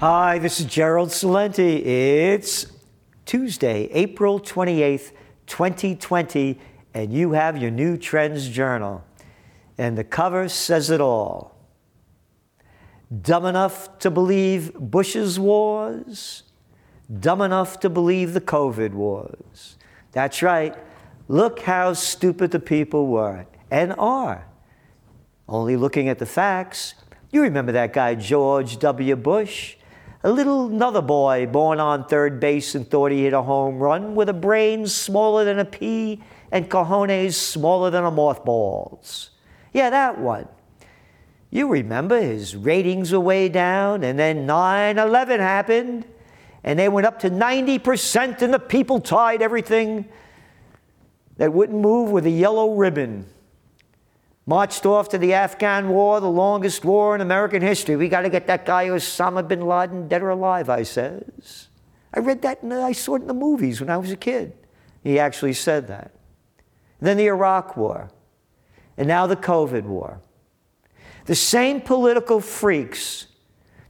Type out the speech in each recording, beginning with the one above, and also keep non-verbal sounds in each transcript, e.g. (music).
Hi, this is Gerald Celente. It's Tuesday, April 28th, 2020, and you have your new Trends Journal. And the cover says it all. Dumb enough to believe Bush's wars, dumb enough to believe the COVID wars. That's right. Look how stupid the people were and are. Only looking at the facts. You remember that guy, George W. Bush? A little another boy born on third base and thought he hit a home run with a brain smaller than a pea and cojones smaller than a mothball's. Yeah, that one. You remember his ratings were way down, and then 9 11 happened, and they went up to 90%, and the people tied everything that wouldn't move with a yellow ribbon marched off to the Afghan war, the longest war in American history. We got to get that guy Osama bin Laden dead or alive, I says. I read that and I saw it in the movies when I was a kid. He actually said that. And then the Iraq war, and now the COVID war. The same political freaks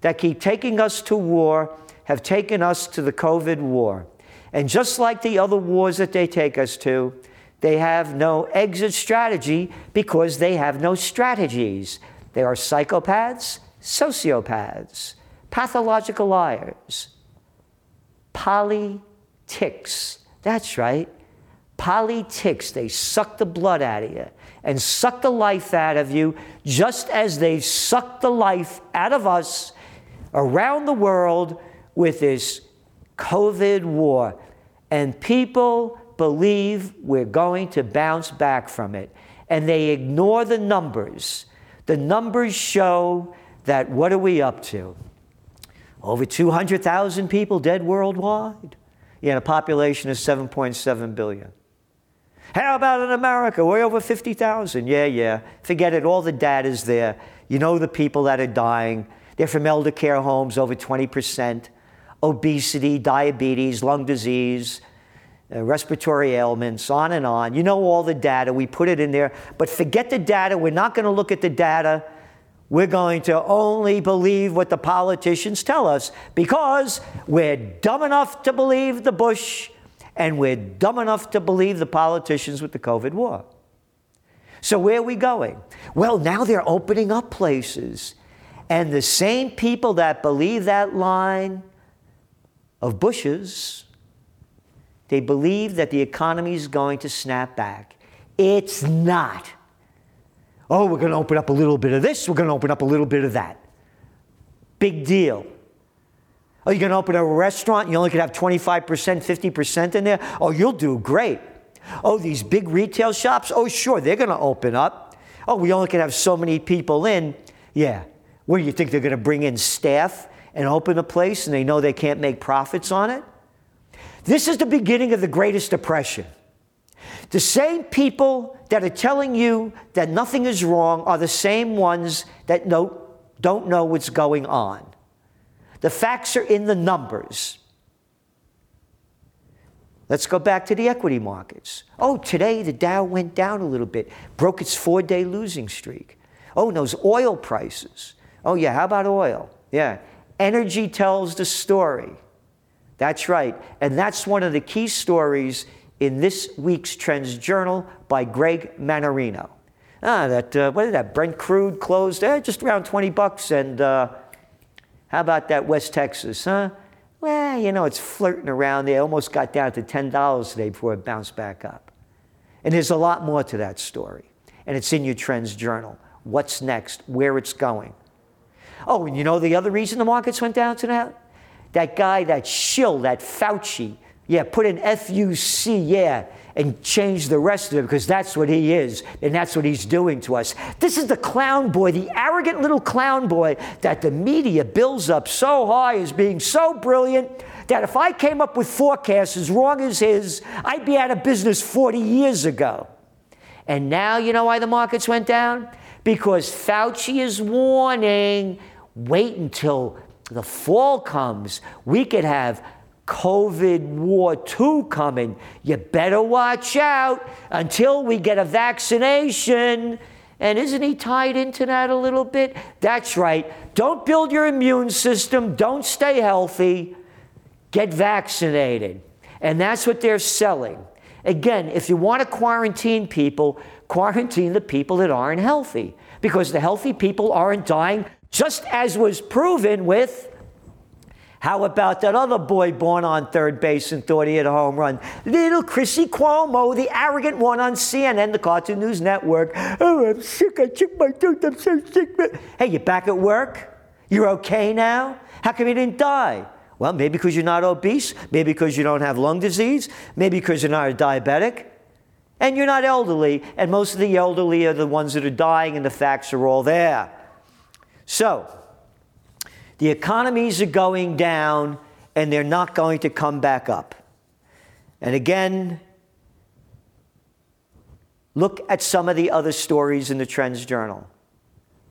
that keep taking us to war have taken us to the COVID war. And just like the other wars that they take us to, they have no exit strategy because they have no strategies. They are psychopaths, sociopaths, pathological liars, politics. That's right. Politics. They suck the blood out of you and suck the life out of you just as they sucked the life out of us around the world with this COVID war. And people believe we're going to bounce back from it. And they ignore the numbers. The numbers show that what are we up to? Over 200,000 people dead worldwide. Yeah, a population of 7.7 billion. How about in America? Way over 50,000. Yeah, yeah. Forget it. All the data's there. You know the people that are dying. They're from elder care homes, over 20%. Obesity, diabetes, lung disease, uh, respiratory ailments, on and on. You know all the data. We put it in there. But forget the data. We're not going to look at the data. We're going to only believe what the politicians tell us because we're dumb enough to believe the Bush and we're dumb enough to believe the politicians with the COVID war. So, where are we going? Well, now they're opening up places. And the same people that believe that line of Bush's they believe that the economy is going to snap back. It's not. Oh, we're going to open up a little bit of this, we're going to open up a little bit of that. Big deal. Oh, you're going to open a restaurant, you only could have 25%, 50% in there? Oh, you'll do great. Oh, these big retail shops? Oh, sure, they're going to open up. Oh, we only can have so many people in. Yeah. Where do you think they're going to bring in staff and open a place and they know they can't make profits on it? This is the beginning of the greatest depression. The same people that are telling you that nothing is wrong are the same ones that know, don't know what's going on. The facts are in the numbers. Let's go back to the equity markets. Oh, today the Dow went down a little bit, broke its four day losing streak. Oh, those oil prices. Oh, yeah, how about oil? Yeah. Energy tells the story. That's right. And that's one of the key stories in this week's Trends Journal by Greg Mannarino. Ah, that, uh, what is that? Brent crude closed eh, just around 20 bucks. And uh, how about that West Texas, huh? Well, you know, it's flirting around there. Almost got down to $10 today before it bounced back up. And there's a lot more to that story. And it's in your Trends Journal. What's next? Where it's going. Oh, and you know the other reason the markets went down tonight? Guy, that shill, that Fauci, yeah, put an F-U-C, yeah, and change the rest of it because that's what he is and that's what he's doing to us. This is the clown boy, the arrogant little clown boy that the media builds up so high as being so brilliant that if I came up with forecasts as wrong as his, I'd be out of business 40 years ago. And now you know why the markets went down? Because Fauci is warning wait until the fall comes, we could have COVID War II coming. You better watch out until we get a vaccination. And isn't he tied into that a little bit? That's right. Don't build your immune system. Don't stay healthy. Get vaccinated. And that's what they're selling. Again, if you want to quarantine people, quarantine the people that aren't healthy because the healthy people aren't dying, just as was proven with how about that other boy born on third base and thought he had a home run? Little Chrissy Cuomo, the arrogant one on CNN, the Cartoon News Network. Oh, I'm sick. I took my tooth. I'm so sick. Hey, you back at work? You're okay now? How come you didn't die? Well, maybe because you're not obese, maybe because you don't have lung disease, maybe because you're not a diabetic, and you're not elderly, and most of the elderly are the ones that are dying, and the facts are all there. So, the economies are going down and they're not going to come back up. And again, look at some of the other stories in the Trends Journal.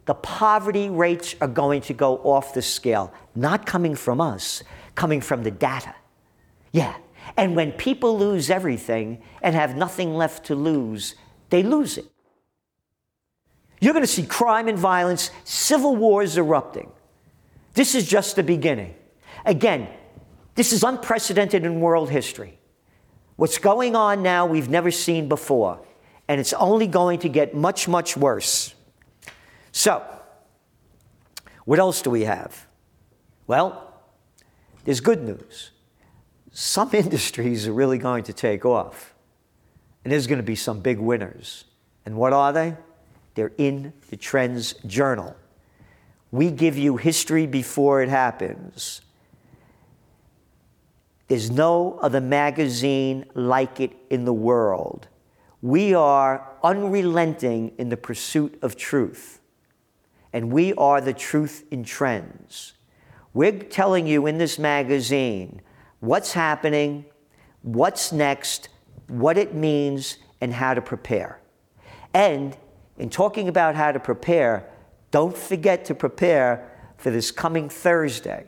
The poverty rates are going to go off the scale, not coming from us, coming from the data. Yeah. And when people lose everything and have nothing left to lose, they lose it. You're going to see crime and violence, civil wars erupting. This is just the beginning. Again, this is unprecedented in world history. What's going on now, we've never seen before, and it's only going to get much, much worse. So, what else do we have? Well, there's good news. Some (laughs) industries are really going to take off, and there's going to be some big winners. And what are they? They're in the Trends Journal. We give you history before it happens. There's no other magazine like it in the world. We are unrelenting in the pursuit of truth, and we are the truth in trends. We're telling you in this magazine what's happening, what's next, what it means, and how to prepare. And in talking about how to prepare, don't forget to prepare for this coming Thursday.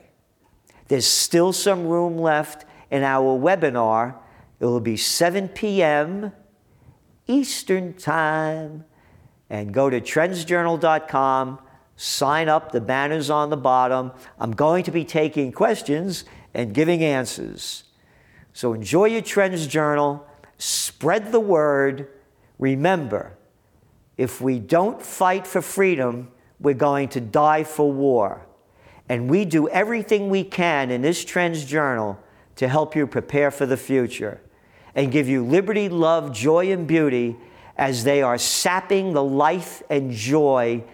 There's still some room left in our webinar. It will be 7 p.m. Eastern Time. And go to trendsjournal.com, sign up, the banner's on the bottom. I'm going to be taking questions and giving answers. So enjoy your Trends Journal, spread the word. Remember, if we don't fight for freedom, we're going to die for war. And we do everything we can in this Trends Journal to help you prepare for the future and give you liberty, love, joy, and beauty as they are sapping the life and joy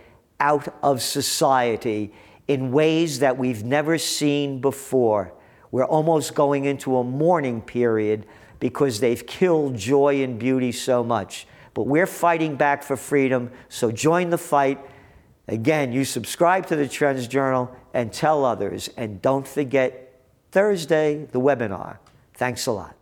out of society in ways that we've never seen before. We're almost going into a mourning period because they've killed joy and beauty so much. But we're fighting back for freedom, so join the fight. Again, you subscribe to the Trends Journal and tell others. And don't forget Thursday, the webinar. Thanks a lot.